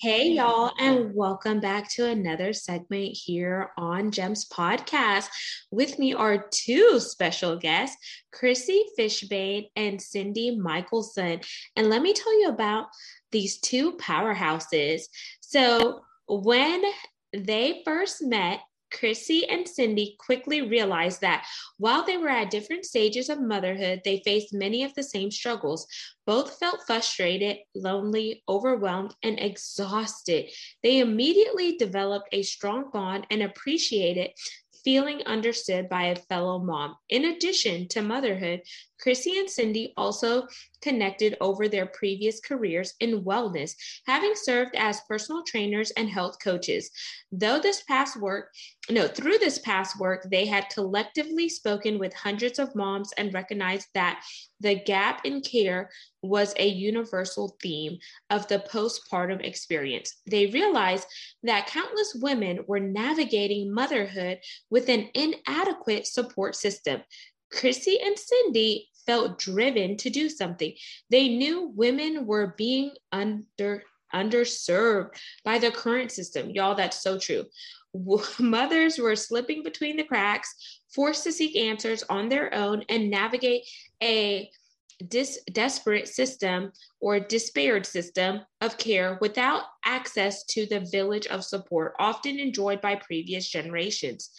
Hey, y'all, and welcome back to another segment here on GEMS Podcast. With me are two special guests, Chrissy Fishbane and Cindy Michelson. And let me tell you about these two powerhouses. So, when they first met, Chrissy and Cindy quickly realized that while they were at different stages of motherhood, they faced many of the same struggles. Both felt frustrated, lonely, overwhelmed, and exhausted. They immediately developed a strong bond and appreciated feeling understood by a fellow mom. In addition to motherhood, Chrissy and Cindy also connected over their previous careers in wellness, having served as personal trainers and health coaches. Though this past work, no, through this past work, they had collectively spoken with hundreds of moms and recognized that the gap in care was a universal theme of the postpartum experience. They realized that countless women were navigating motherhood with an inadequate support system. Chrissy and Cindy felt driven to do something. They knew women were being under underserved by the current system. Y'all, that's so true. Mothers were slipping between the cracks, forced to seek answers on their own and navigate a dis- desperate system or disparate system of care without access to the village of support often enjoyed by previous generations.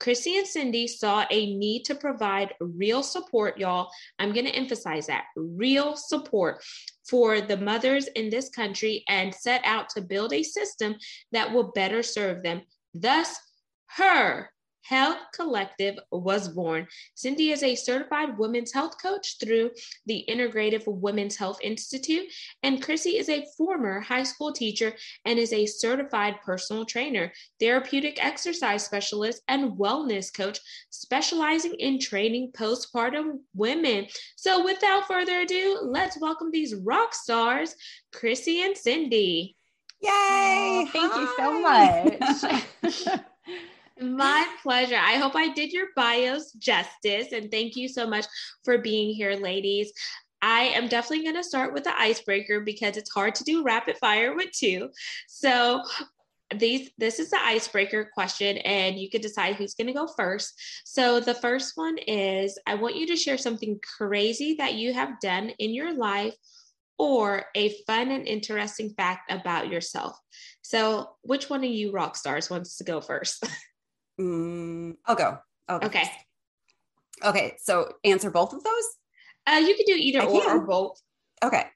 Chrissy and Cindy saw a need to provide real support, y'all. I'm going to emphasize that real support for the mothers in this country and set out to build a system that will better serve them. Thus, her Health Collective was born. Cindy is a certified women's health coach through the Integrative Women's Health Institute, and Chrissy is a former high school teacher and is a certified personal trainer, therapeutic exercise specialist, and wellness coach, specializing in training postpartum women. So, without further ado, let's welcome these rock stars, Chrissy and Cindy. Yay! Oh, thank Hi. you so much. My pleasure. I hope I did your bios justice. And thank you so much for being here, ladies. I am definitely going to start with the icebreaker because it's hard to do rapid fire with two. So, these this is the icebreaker question and you can decide who's going to go first. So the first one is I want you to share something crazy that you have done in your life or a fun and interesting fact about yourself. So which one of you rock stars wants to go first? Mm, I'll go. I'll go okay. First. Okay. So answer both of those? Uh, you can do either or, or both. Okay.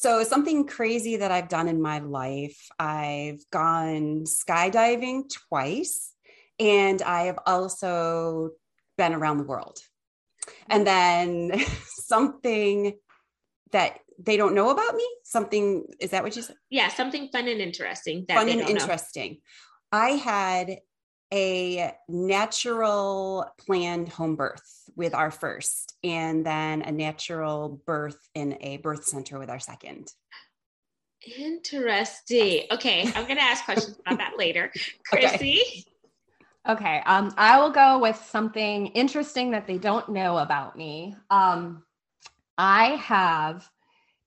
So, something crazy that I've done in my life, I've gone skydiving twice, and I have also been around the world. And then something that they don't know about me, something is that what you said? Yeah, something fun and interesting. fun and interesting. Know. I had a natural planned home birth with our first, and then a natural birth in a birth center with our second. Interesting. Okay, I'm going to ask questions about that later. Chrissy? Okay. Okay, um, I will go with something interesting that they don't know about me. Um, I have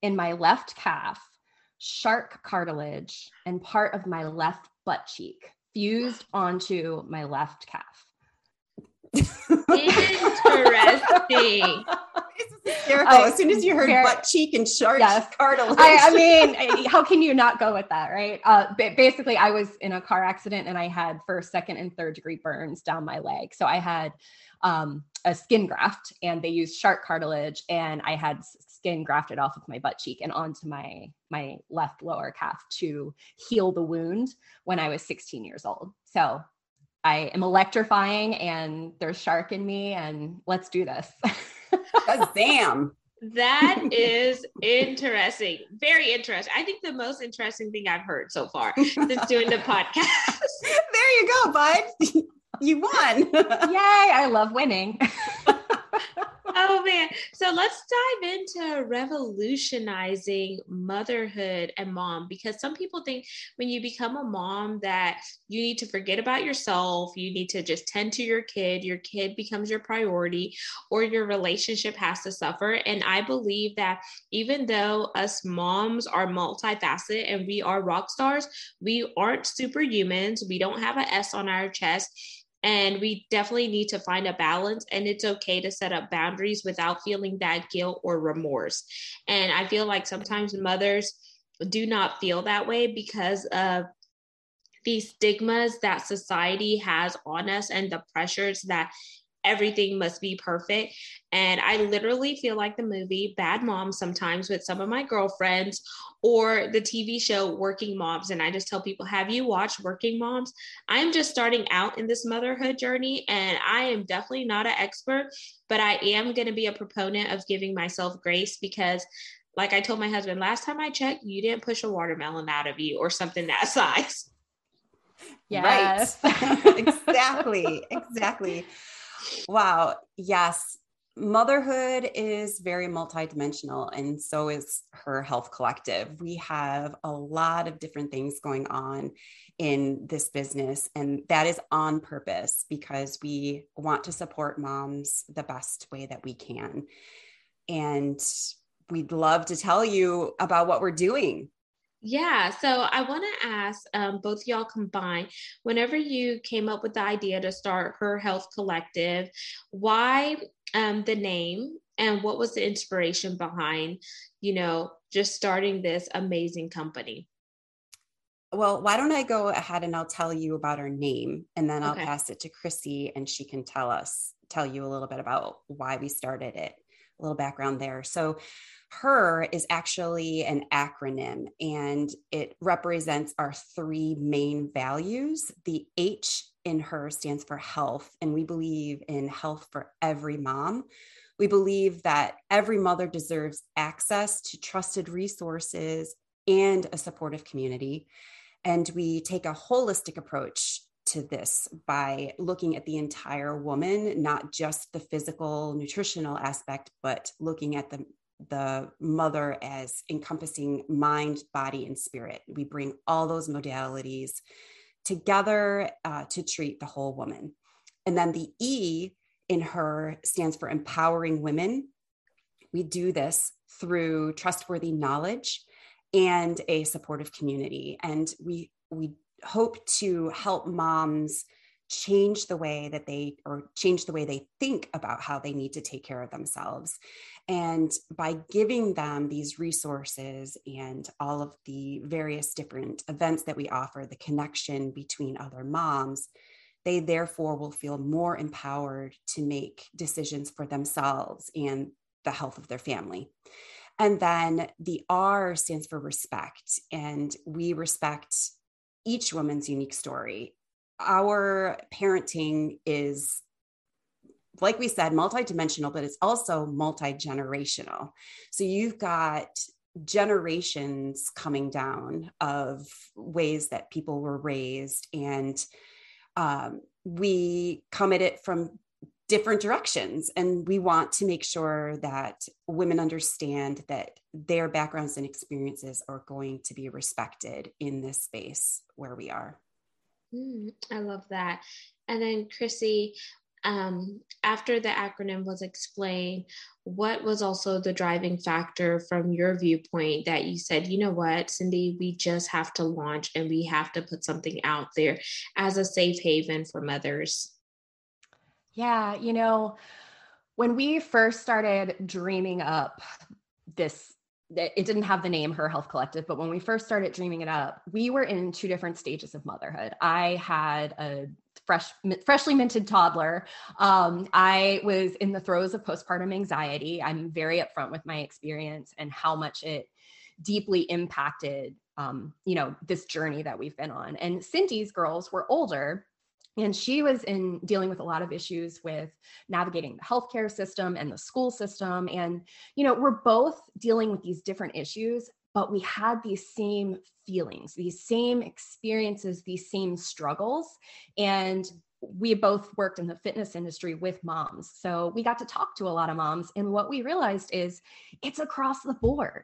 in my left calf shark cartilage and part of my left butt cheek fused onto my left calf. Interesting. hysterical. as soon as you heard very, butt cheek and shark yes. cartilage. I, I, mean, how can you not go with that, right? Uh, basically, I was in a car accident and I had first, second, and third degree burns down my leg. So I had um, a skin graft and they used shark cartilage and I had skin grafted off of my butt cheek and onto my my left lower calf to heal the wound when I was 16 years old. So I am electrifying and there's shark in me and let's do this. Damn. That is interesting. Very interesting. I think the most interesting thing I've heard so far since doing the podcast. there you go, bud. You won. Yay. I love winning. Oh man. So let's dive into revolutionizing motherhood and mom because some people think when you become a mom that you need to forget about yourself, you need to just tend to your kid, your kid becomes your priority, or your relationship has to suffer. And I believe that even though us moms are multifaceted and we are rock stars, we aren't superhumans. We don't have an S on our chest and we definitely need to find a balance. And it's okay to set up boundaries without feeling that guilt or remorse. And I feel like sometimes mothers do not feel that way because of these stigmas that society has on us and the pressures that everything must be perfect. And I literally feel like the movie Bad Mom sometimes with some of my girlfriends or the TV show Working Moms. And I just tell people, have you watched Working Moms? I'm just starting out in this motherhood journey and I am definitely not an expert, but I am going to be a proponent of giving myself grace because like I told my husband last time I checked, you didn't push a watermelon out of you or something that size. Yes. Right. exactly. Exactly. Wow. Yes. Motherhood is very multidimensional, and so is her health collective. We have a lot of different things going on in this business, and that is on purpose because we want to support moms the best way that we can. And we'd love to tell you about what we're doing yeah, so I want to ask um, both y'all combined whenever you came up with the idea to start Her Health Collective, why um, the name and what was the inspiration behind, you know, just starting this amazing company? Well, why don't I go ahead and I'll tell you about our name and then I'll okay. pass it to Chrissy and she can tell us, tell you a little bit about why we started it, little background there. So, her is actually an acronym and it represents our three main values. The H in her stands for health, and we believe in health for every mom. We believe that every mother deserves access to trusted resources and a supportive community. And we take a holistic approach to this by looking at the entire woman, not just the physical, nutritional aspect, but looking at the the mother as encompassing mind, body, and spirit. We bring all those modalities together uh, to treat the whole woman. And then the E in her stands for empowering women. We do this through trustworthy knowledge and a supportive community. And we, we hope to help moms change the way that they or change the way they think about how they need to take care of themselves and by giving them these resources and all of the various different events that we offer the connection between other moms they therefore will feel more empowered to make decisions for themselves and the health of their family and then the R stands for respect. And we respect each woman's unique story. Our parenting is like we said multidimensional but it's also multi-generational. So you've got generations coming down of ways that people were raised and um, we come at it from different directions and we want to make sure that women understand that their backgrounds and experiences are going to be respected in this space where we are Mm, I love that. And then, Chrissy, um, after the acronym was explained, what was also the driving factor from your viewpoint that you said, you know what, Cindy, we just have to launch and we have to put something out there as a safe haven for mothers? Yeah, you know, when we first started dreaming up this it didn't have the name her health collective but when we first started dreaming it up we were in two different stages of motherhood. I had a fresh freshly minted toddler. Um, i was in the throes of postpartum anxiety. I'm very upfront with my experience and how much it deeply impacted um, you know this journey that we've been on. And cindy's girls were older and she was in dealing with a lot of issues with navigating the healthcare system and the school system and you know we're both dealing with these different issues but we had these same feelings these same experiences these same struggles and we both worked in the fitness industry with moms. So we got to talk to a lot of moms. And what we realized is it's across the board.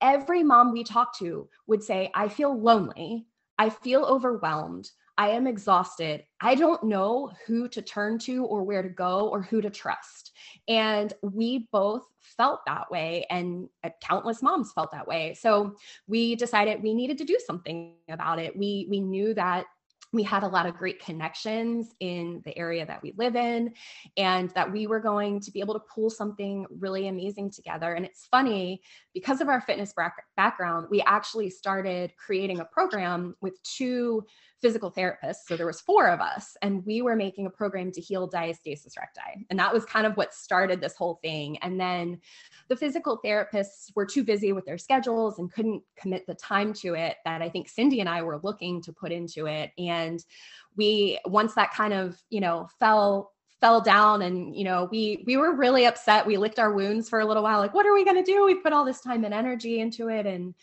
Every mom we talked to would say, I feel lonely. I feel overwhelmed. I am exhausted. I don't know who to turn to or where to go or who to trust. And we both felt that way, and uh, countless moms felt that way. So we decided we needed to do something about it. We we knew that we had a lot of great connections in the area that we live in and that we were going to be able to pull something really amazing together and it's funny because of our fitness background we actually started creating a program with two physical therapists. So there was four of us and we were making a program to heal diastasis recti. And that was kind of what started this whole thing. And then the physical therapists were too busy with their schedules and couldn't commit the time to it that i think cindy and i were looking to put into it. And we once that kind of you know fell fell down and you know we we were really upset. We licked our wounds for a little while like what are we going to do? We put all this time and energy into it. And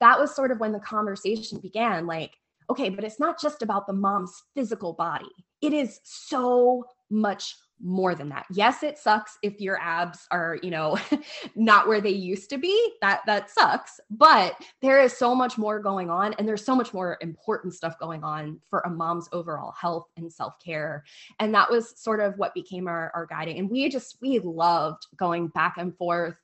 that was sort of when the conversation began like okay, but it's not just about the mom's physical body. It is so much more than that. Yes, it sucks if your abs are, you know, not where they used to be. That that sucks, but there is so much more going on and there's so much more important stuff going on for a mom's overall health and self-care. And that was sort of what became our our guiding. And we just we loved going back and forth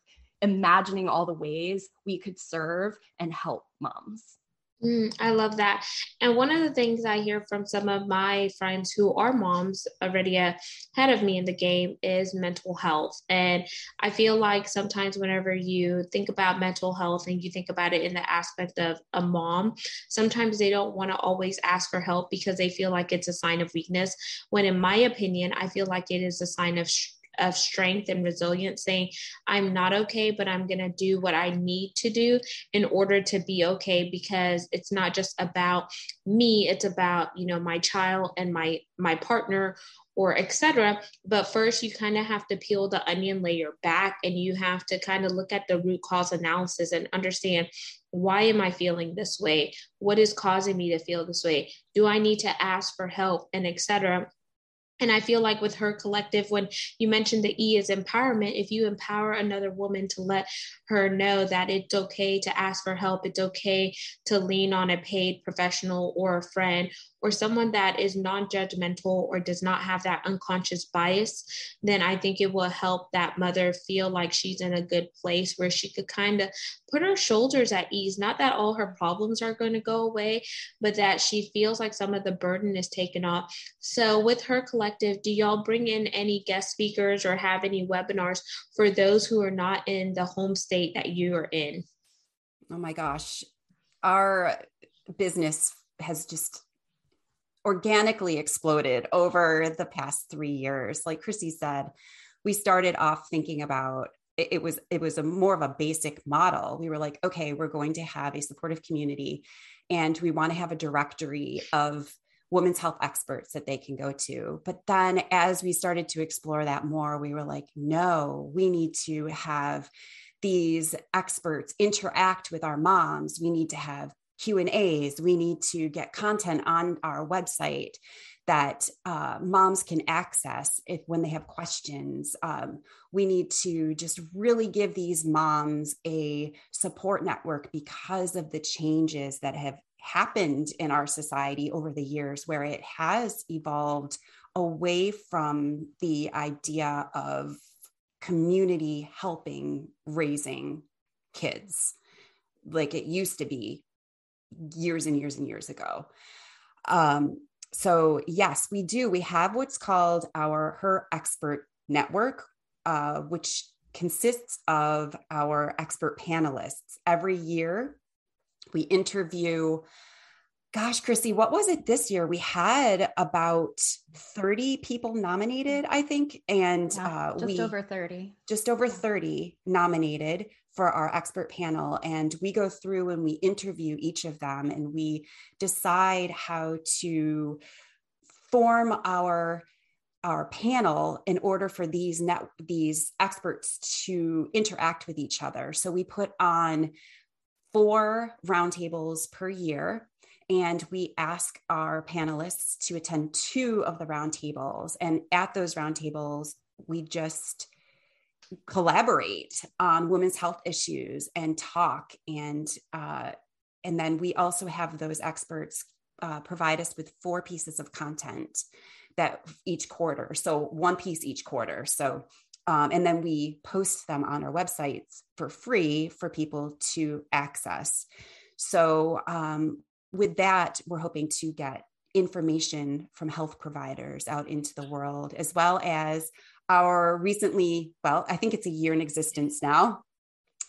imagining all the ways we could serve and help moms. Mm, I love that. And one of the things I hear from some of my friends who are moms already ahead of me in the game is mental health. And I feel like sometimes whenever you think about mental health and you think about it in the aspect of a mom, sometimes they don't want to always ask for help because they feel like it's a sign of weakness. When, in my opinion, I feel like it is a sign of of strength and resilience saying i'm not okay but i'm going to do what i need to do in order to be okay because it's not just about me it's about you know my child and my my partner or etc but first you kind of have to peel the onion layer back and you have to kind of look at the root cause analysis and understand why am i feeling this way? What is causing me to feel this way? Do i need to ask for help? and etc and I feel like with her collective, when you mentioned the E is empowerment, if you empower another woman to let her know that it's okay to ask for help, it's okay to lean on a paid professional or a friend or someone that is non-judgmental or does not have that unconscious bias then i think it will help that mother feel like she's in a good place where she could kind of put her shoulders at ease. Not that all her problems are going to go away but that she feels like some of the burden is taken off. So with her collective do y'all bring in any guest speakers or have any webinars for those who are not in the home state that you are in? Oh my gosh. Our business has just organically exploded over the past three years. Like Chrissy said, we started off thinking about it, it was it was a more of a basic model. We were like, okay, we're going to have a supportive community, and we want to have a directory of women's health experts that they can go to. But then as we started to explore that more, we were like, no, we need to have these experts interact with our moms. We need to have Q and A's. We need to get content on our website that uh, moms can access if when they have questions. Um, we need to just really give these moms a support network because of the changes that have happened in our society over the years, where it has evolved away from the idea of community helping raising kids like it used to be years and years and years ago. Um, so yes, we do. We have what's called our Her Expert Network, uh, which consists of our expert panelists. Every year, we interview. Gosh, Chrissy, what was it this year? We had about 30 people nominated, I think. And yeah, uh, just we, over 30. Just over 30 nominated for our expert panel and we go through and we interview each of them and we decide how to form our our panel in order for these net these experts to interact with each other so we put on four roundtables per year And we ask our panelists to attend two of the roundtables. And at those roundtables, we just collaborate on women's health issues and talk and uh, and then we also have those experts uh, provide us with four pieces of content that each quarter so one piece each quarter. So um, and then we post them on our websites for free for people to access. So um, with that we're hoping to get information from health providers out into the world as well as our recently, well, I think it's a year in existence now,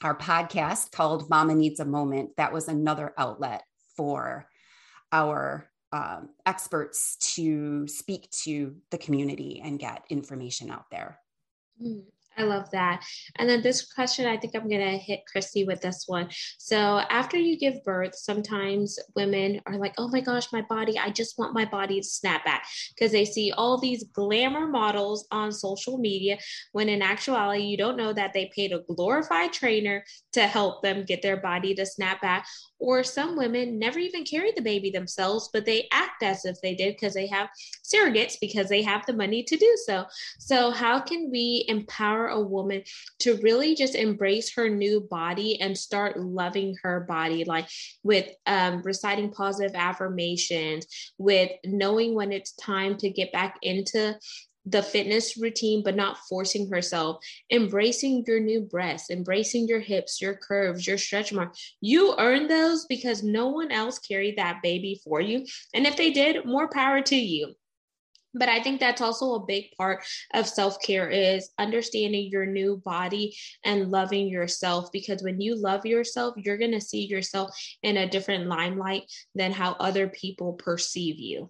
our podcast called Mama Needs a Moment. That was another outlet for our um, experts to speak to the community and get information out there. I love that. And then this question, I think I'm going to hit Christy with this one. So, after you give birth, sometimes women are like, oh my gosh, my body, I just want my body to snap back because they see all these glamour models on social media when in actuality, you don't know that they paid a glorified trainer to help them get their body to snap back or some women never even carry the baby themselves, but they act as if they did because they have surrogates because they have the money to do so. So, how can we empower a woman to really just embrace her new body and start loving her body, like with um, reciting positive affirmations, with knowing when it's time to get back into the fitness routine, but not forcing herself, embracing your new breasts, embracing your hips, your curves, your stretch marks. You earn those because no one else carried that baby for you. And if they did, more power to you but i think that's also a big part of self-care is understanding your new body and loving yourself because when you love yourself you're going to see yourself in a different limelight than how other people perceive you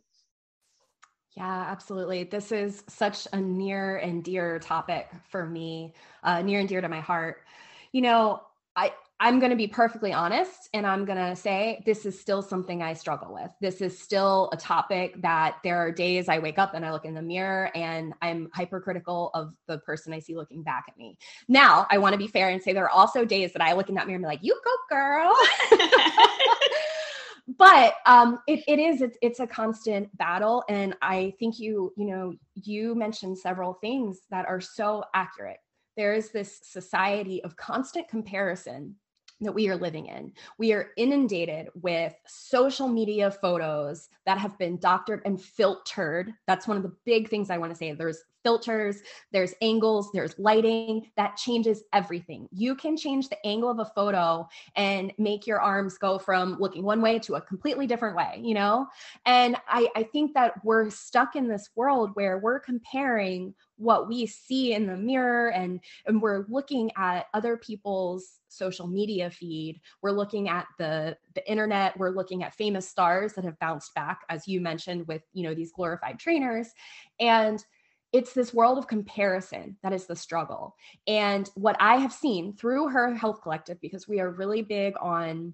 yeah, absolutely. This is such a near and dear topic for me, uh, near and dear to my heart. You know, I I'm going to be perfectly honest and I'm going to say this is still something I struggle with. This is still a topic that there are days I wake up and I look in the mirror and I'm hypercritical of the person I see looking back at me. Now, I want to be fair and say there are also days that I look in that mirror and be like, "You go, girl." but um, it, it is it's, it's a constant battle and i think you you know you mentioned several things that are so accurate there is this society of constant comparison that we are living in. We are inundated with social media photos that have been doctored and filtered. That's one of the big things I want to say. There's filters, there's angles, there's lighting that changes everything. You can change the angle of a photo and make your arms go from looking one way to a completely different way, you know? And I, I think that we're stuck in this world where we're comparing what we see in the mirror and, and we're looking at other people's social media feed we're looking at the the internet we're looking at famous stars that have bounced back as you mentioned with you know these glorified trainers and it's this world of comparison that is the struggle. And what I have seen through her health collective, because we are really big on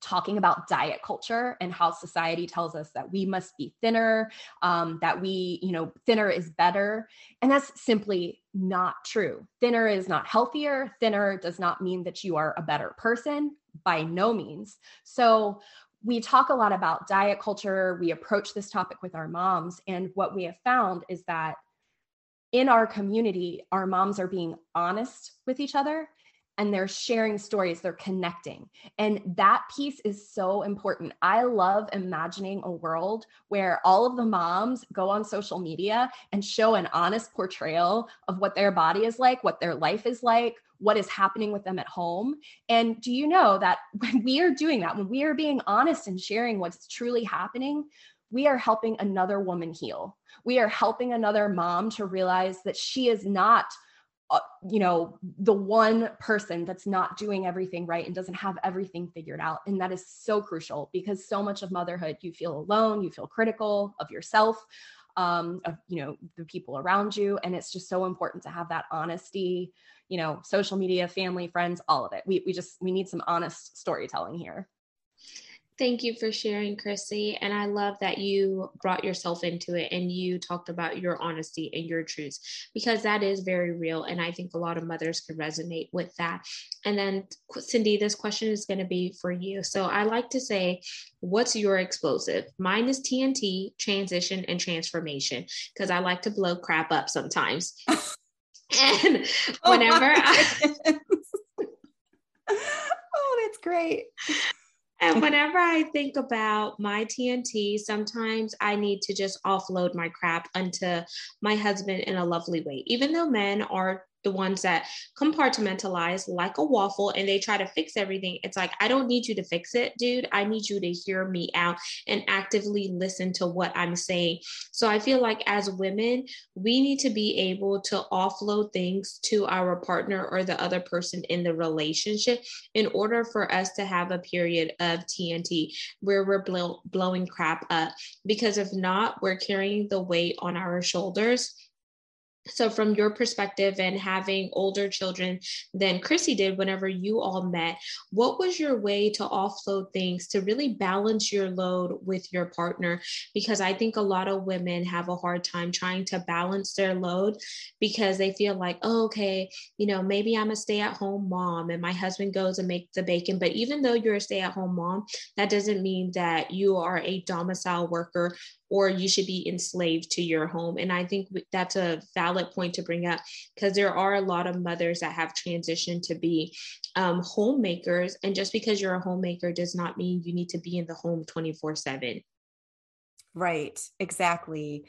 talking about diet culture and how society tells us that we must be thinner, um, that we, you know, thinner is better. And that's simply not true. Thinner is not healthier. Thinner does not mean that you are a better person by no means. So, we talk a lot about diet culture. We approach this topic with our moms. And what we have found is that in our community, our moms are being honest with each other and they're sharing stories, they're connecting. And that piece is so important. I love imagining a world where all of the moms go on social media and show an honest portrayal of what their body is like, what their life is like, what is happening with them at home. And do you know that when we are doing that, when we are being honest and sharing what's truly happening, we are helping another woman heal. We are helping another mom to realize that she is not uh, you know the one person that's not doing everything right and doesn't have everything figured out. And that is so crucial because so much of motherhood you feel alone you feel critical of yourself um, of you know the people around you. And it's just so important to have that honesty you know social media family friends all of it. We, we just we need some honest storytelling here Thank you for sharing, Chrissy. And I love that you brought yourself into it and you talked about your honesty and your truths because that is very real. And I think a lot of mothers can resonate with that. And then, Cindy, this question is going to be for you. So I like to say, what's your explosive? Mine is TNT, transition, and transformation because I like to blow crap up sometimes. Oh and oh whenever oh I. oh, that's great and whenever I think about my TNT, sometimes I need to just offload my crap onto my husband in a lovely way. Even though men are the ones that compartmentalize like a waffle and they try to fix everything. It's like, I don't need you to fix it, dude. I need you to hear me out and actively listen to what I'm saying. So I feel like as women, we need to be able to offload things to our partner or the other person in the relationship in order for us to have a period of TNT where we're blow- blowing crap up. Because if not, we're carrying the weight on our shoulders so, from your perspective and having older children than Chrissy did whenever you all met, what was your way to offload things to really balance your load with your partner? Because I think a lot of women have a hard time trying to balance their load because they feel like, oh, okay, you know, maybe I'm a stay at home mom and my husband goes and makes the bacon. But even though you're a stay at home mom, that doesn't mean that you are a domicile worker or you should be enslaved to your home. And I think that's a valid point to bring up because there are a lot of mothers that have transitioned to be um, homemakers. And just because you're a homemaker does not mean you need to be in the home 24 7. Right, exactly.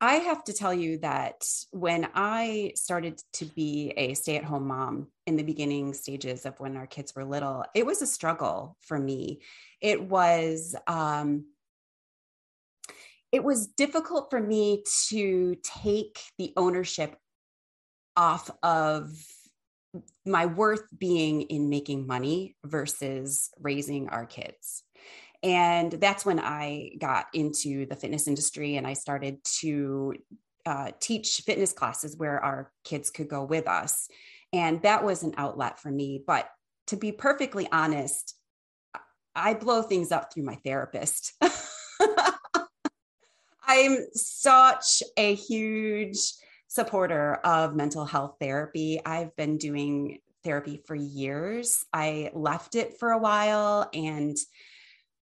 I have to tell you that when I started to be a stay at home mom in the beginning stages of when our kids were little, it was a struggle for me. It was, um, it was difficult for me to take the ownership off of my worth being in making money versus raising our kids. And that's when I got into the fitness industry and I started to uh, teach fitness classes where our kids could go with us. And that was an outlet for me. But to be perfectly honest, I blow things up through my therapist. I'm such a huge supporter of mental health therapy. I've been doing therapy for years. I left it for a while and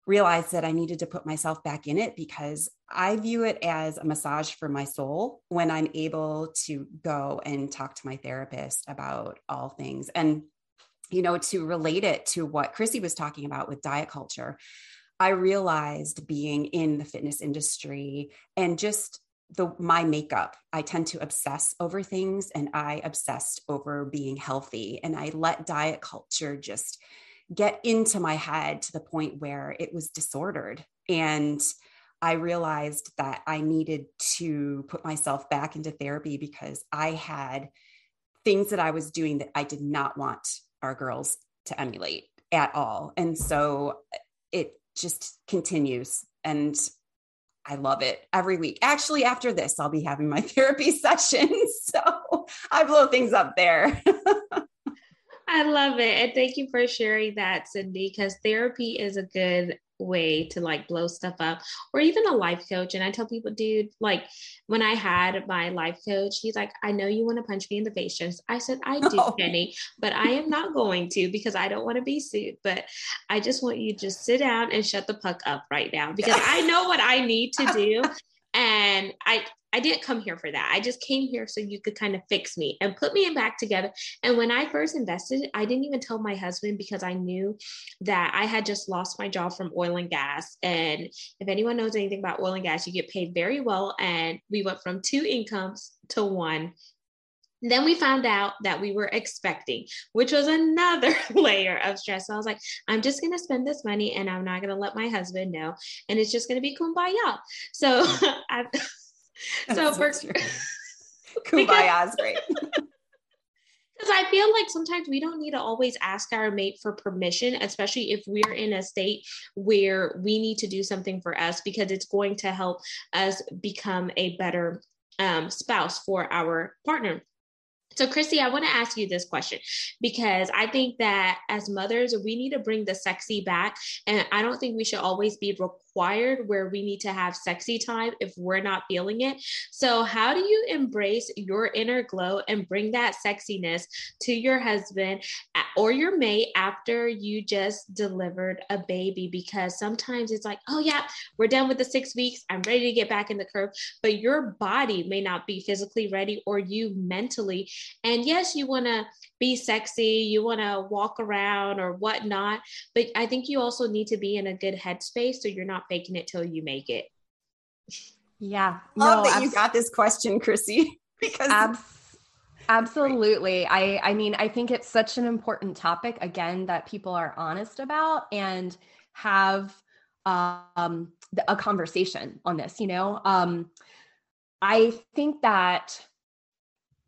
realized that I needed to put myself back in it because I view it as a massage for my soul when I'm able to go and talk to my therapist about all things. And, you know, to relate it to what Chrissy was talking about with diet culture, I realized being in the fitness industry and just the my makeup i tend to obsess over things and i obsessed over being healthy and i let diet culture just get into my head to the point where it was disordered. And i realized that i needed to put myself back into therapy because i had things that i was doing that i did not want our girls to emulate at all. And so it just continues. And I love it every week. Actually, after this, I'll be having my therapy sessions. So I blow things up there. I love it. And thank you for sharing that, Cindy, because therapy is a good way to like blow stuff up or even a life coach. And i tell people dude like when i had my life coach he's like i know you want to punch me in the face just i said i do oh. penny but i am not going to because i don't want to be sued but i just want you to just sit down and shut the puck up right now because i know what i need to do and I I didn't come here for that. I just came here so you could kind of fix me and put me back together. And when I first invested, I didn't even tell my husband because I knew that I had just lost my job from oil and gas. And if anyone knows anything about oil and gas, you get paid very well. And we went from two incomes to one. Then we found out that we were expecting, which was another layer of stress. So I was like, I'm just going to spend this money and I'm not going to let my husband know. And it's just going to be kumbaya. So I've so for kumbaya is great. Because I feel like sometimes we don't need to always ask our mate for permission, especially if we're in a state where we need to do something for us, because it's going to help us become a better um, spouse for our partner. So, Christy, I want to ask you this question because I think that as mothers, we need to bring the sexy back. And I don't think we should always be required where we need to have sexy time if we're not feeling it. So, how do you embrace your inner glow and bring that sexiness to your husband or your mate after you just delivered a baby? Because sometimes it's like, oh, yeah, we're done with the six weeks. I'm ready to get back in the curve. But your body may not be physically ready or you mentally and yes, you want to be sexy, you want to walk around or whatnot, but I think you also need to be in a good headspace so you're not faking it till you make it. Yeah. Love no, that abs- you got this question, Chrissy. Because abs- absolutely. I I mean, I think it's such an important topic again that people are honest about and have um a conversation on this, you know. Um I think that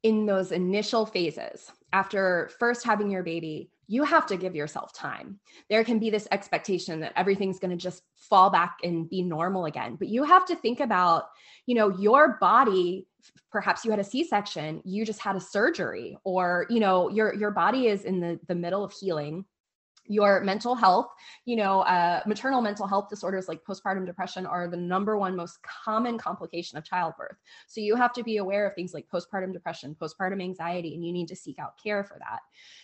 in those initial phases, after first having your baby, you have to give yourself time. There can be this expectation that everything's going to just fall back and be normal again. But you have to think about, you know, your body perhaps you had a c-section you just had a surgery or you know your your body is in the the middle of healing your mental health you know uh, maternal mental health disorders like postpartum depression are the number one most common complication of childbirth. So you have to be aware of things like postpartum depression postpartum anxiety and you need to seek out care for that.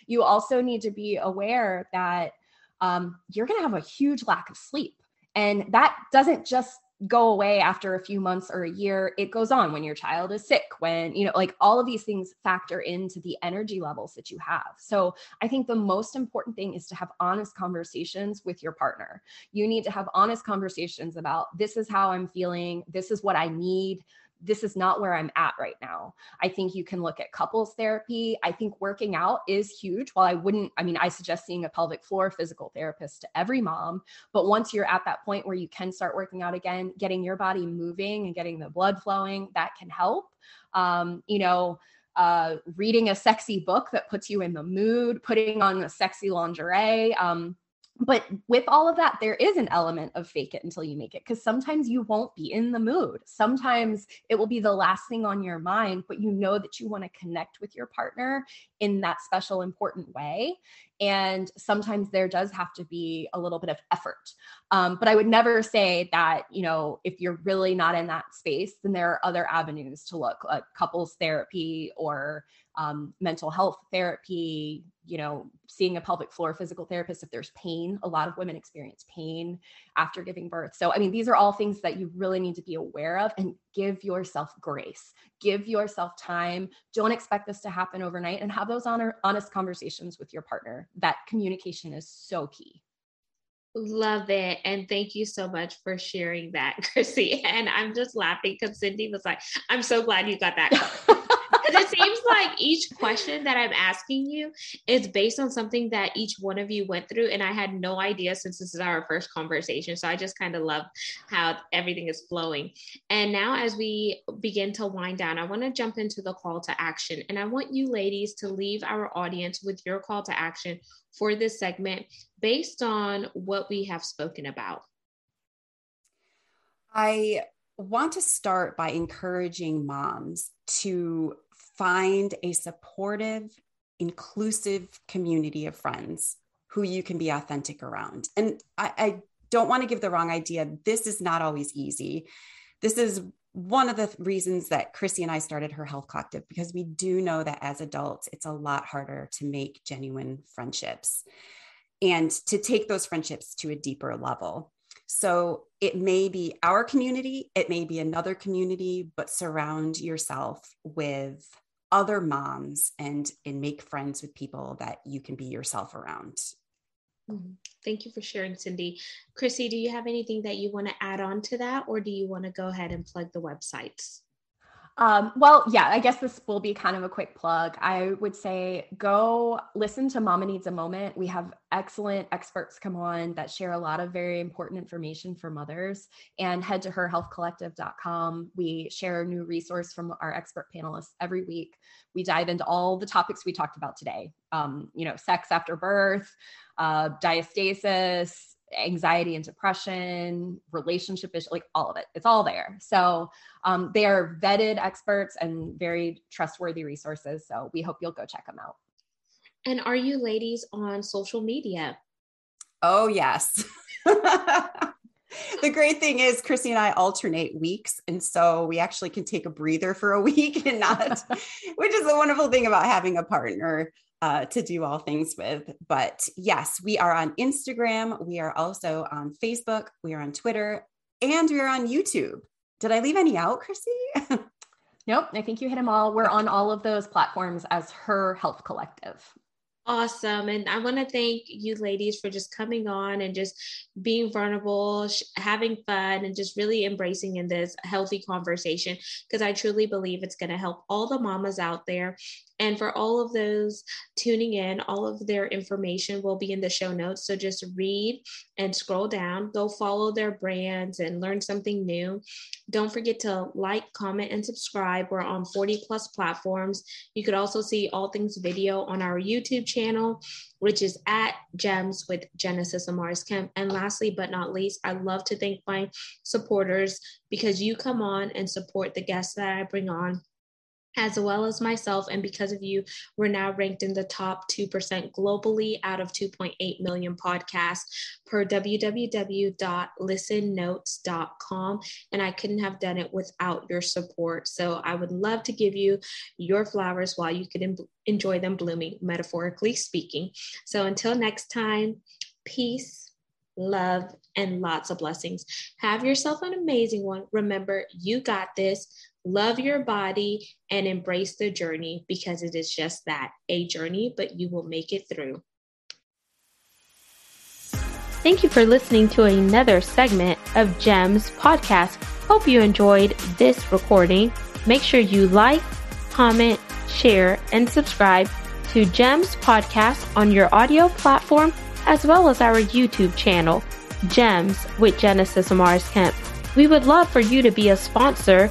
You also need to be aware that um, you're going to have a huge lack of sleep and that doesn't just go away after a few months or a year it goes on when your child is sick when you know like all of these things factor into the energy levels that you have. So i think the most important thing is to have honest conversations with your partner. You need to have honest conversations about this is how i'm feeling. This is what i need this is not where I'm at right now. I think you can look at couples therapy. I think working out is huge. While I wouldn't, I mean, I suggest seeing a pelvic floor physical therapist to every mom. But once you're at that point where you can start working out again, getting your body moving and getting the blood flowing, that can help. Um, you know, uh, reading a sexy book that puts you in the mood, putting on a sexy lingerie. Um, but with all of that there is an element of fake it until you make it because sometimes you won't be in the mood. Sometimes it will be the last thing on your mind but you know that you want to connect with your partner in that special important way and sometimes there does have to be a little bit of effort um, but i would never say that you know if you're really not in that space then there are other avenues to look like couples therapy or um, mental health therapy, you know, seeing a pelvic floor physical therapist if there's pain. A lot of women experience pain after giving birth. So, I mean, these are all things that you really need to be aware of and give yourself grace, give yourself time. Don't expect this to happen overnight and have those honor, honest conversations with your partner. That communication is so key. Love it. And thank you so much for sharing that, Chrissy. And I'm just laughing because Cindy was like, I'm so glad you got that. It seems like each question that I'm asking you is based on something that each one of you went through. And I had no idea since this is our first conversation. So I just kind of love how everything is flowing. And now, as we begin to wind down, I want to jump into the call to action. And I want you ladies to leave our audience with your call to action for this segment based on what we have spoken about. I want to start by encouraging moms to find a supportive, inclusive community of friends who you can be authentic around. And I, I don't want to give the wrong idea. This is not always easy. This is one of the reasons that Chrissy and I started her health collective because we do know that as adults, it's a lot harder to make genuine friendships and to take those friendships to a deeper level. So it may be our community, it may be another community, but surround yourself with other moms and and make friends with people that you can be yourself around. Mm-hmm. thank you for sharing cindy. Chrissy do you have anything that you want to add on to that or do you want to go ahead and plug the websites um, well, yeah, I guess this will be kind of a quick plug. I would say go listen to Mama Needs a Moment. We have excellent experts come on that share a lot of very important information for mothers and head to herhealthcollective.com. We share a new resource from our expert panelists every week. We dive into all the topics we talked about today. Um, you know, sex after birth, uh, diastasis, anxiety and depression, relationship issues, like all of it. It's all there. So um, they are vetted experts and very trustworthy resources. So we hope you'll go check them out. And are you ladies on social media? Oh, yes. the great thing is Chrissy and I alternate weeks. And so we actually can take a breather for a week and not, which is a wonderful thing about having a partner uh, to do all things with. But yes, we are on Instagram. We are also on Facebook. We are on Twitter and we are on YouTube. Did I leave any out, Chrissy? nope. I think you hit them all. We're on all of those platforms as Her Health Collective. Awesome. And I want to thank you ladies for just coming on and just being vulnerable, sh- having fun, and just really embracing in this healthy conversation because I truly believe it's going to help all the mamas out there and for all of those tuning in, all of their information will be in the show notes. So just read and scroll down, go follow their brands and learn something new. Don't forget to like, comment, and subscribe. We're on 40 plus platforms. You could also see all things video on our YouTube channel, which is at Gems with Genesis Amaris Kemp. And lastly, but not least, I love to thank my supporters because you come on and support the guests that I bring on as well as myself. And because of you, we're now ranked in the top 2% globally out of 2.8 million podcasts per www.listennotes.com. And I couldn't have done it without your support. So I would love to give you your flowers while you could enjoy them blooming, metaphorically speaking. So until next time, peace love, and lots of blessings. Have yourself an amazing one. Remember, you got this. Love your body and embrace the journey because it is just that a journey, but you will make it through. Thank you for listening to another segment of GEMS podcast. Hope you enjoyed this recording. Make sure you like, comment, share, and subscribe to GEMS podcast on your audio platform as well as our YouTube channel, GEMS with Genesis Amaris Kemp. We would love for you to be a sponsor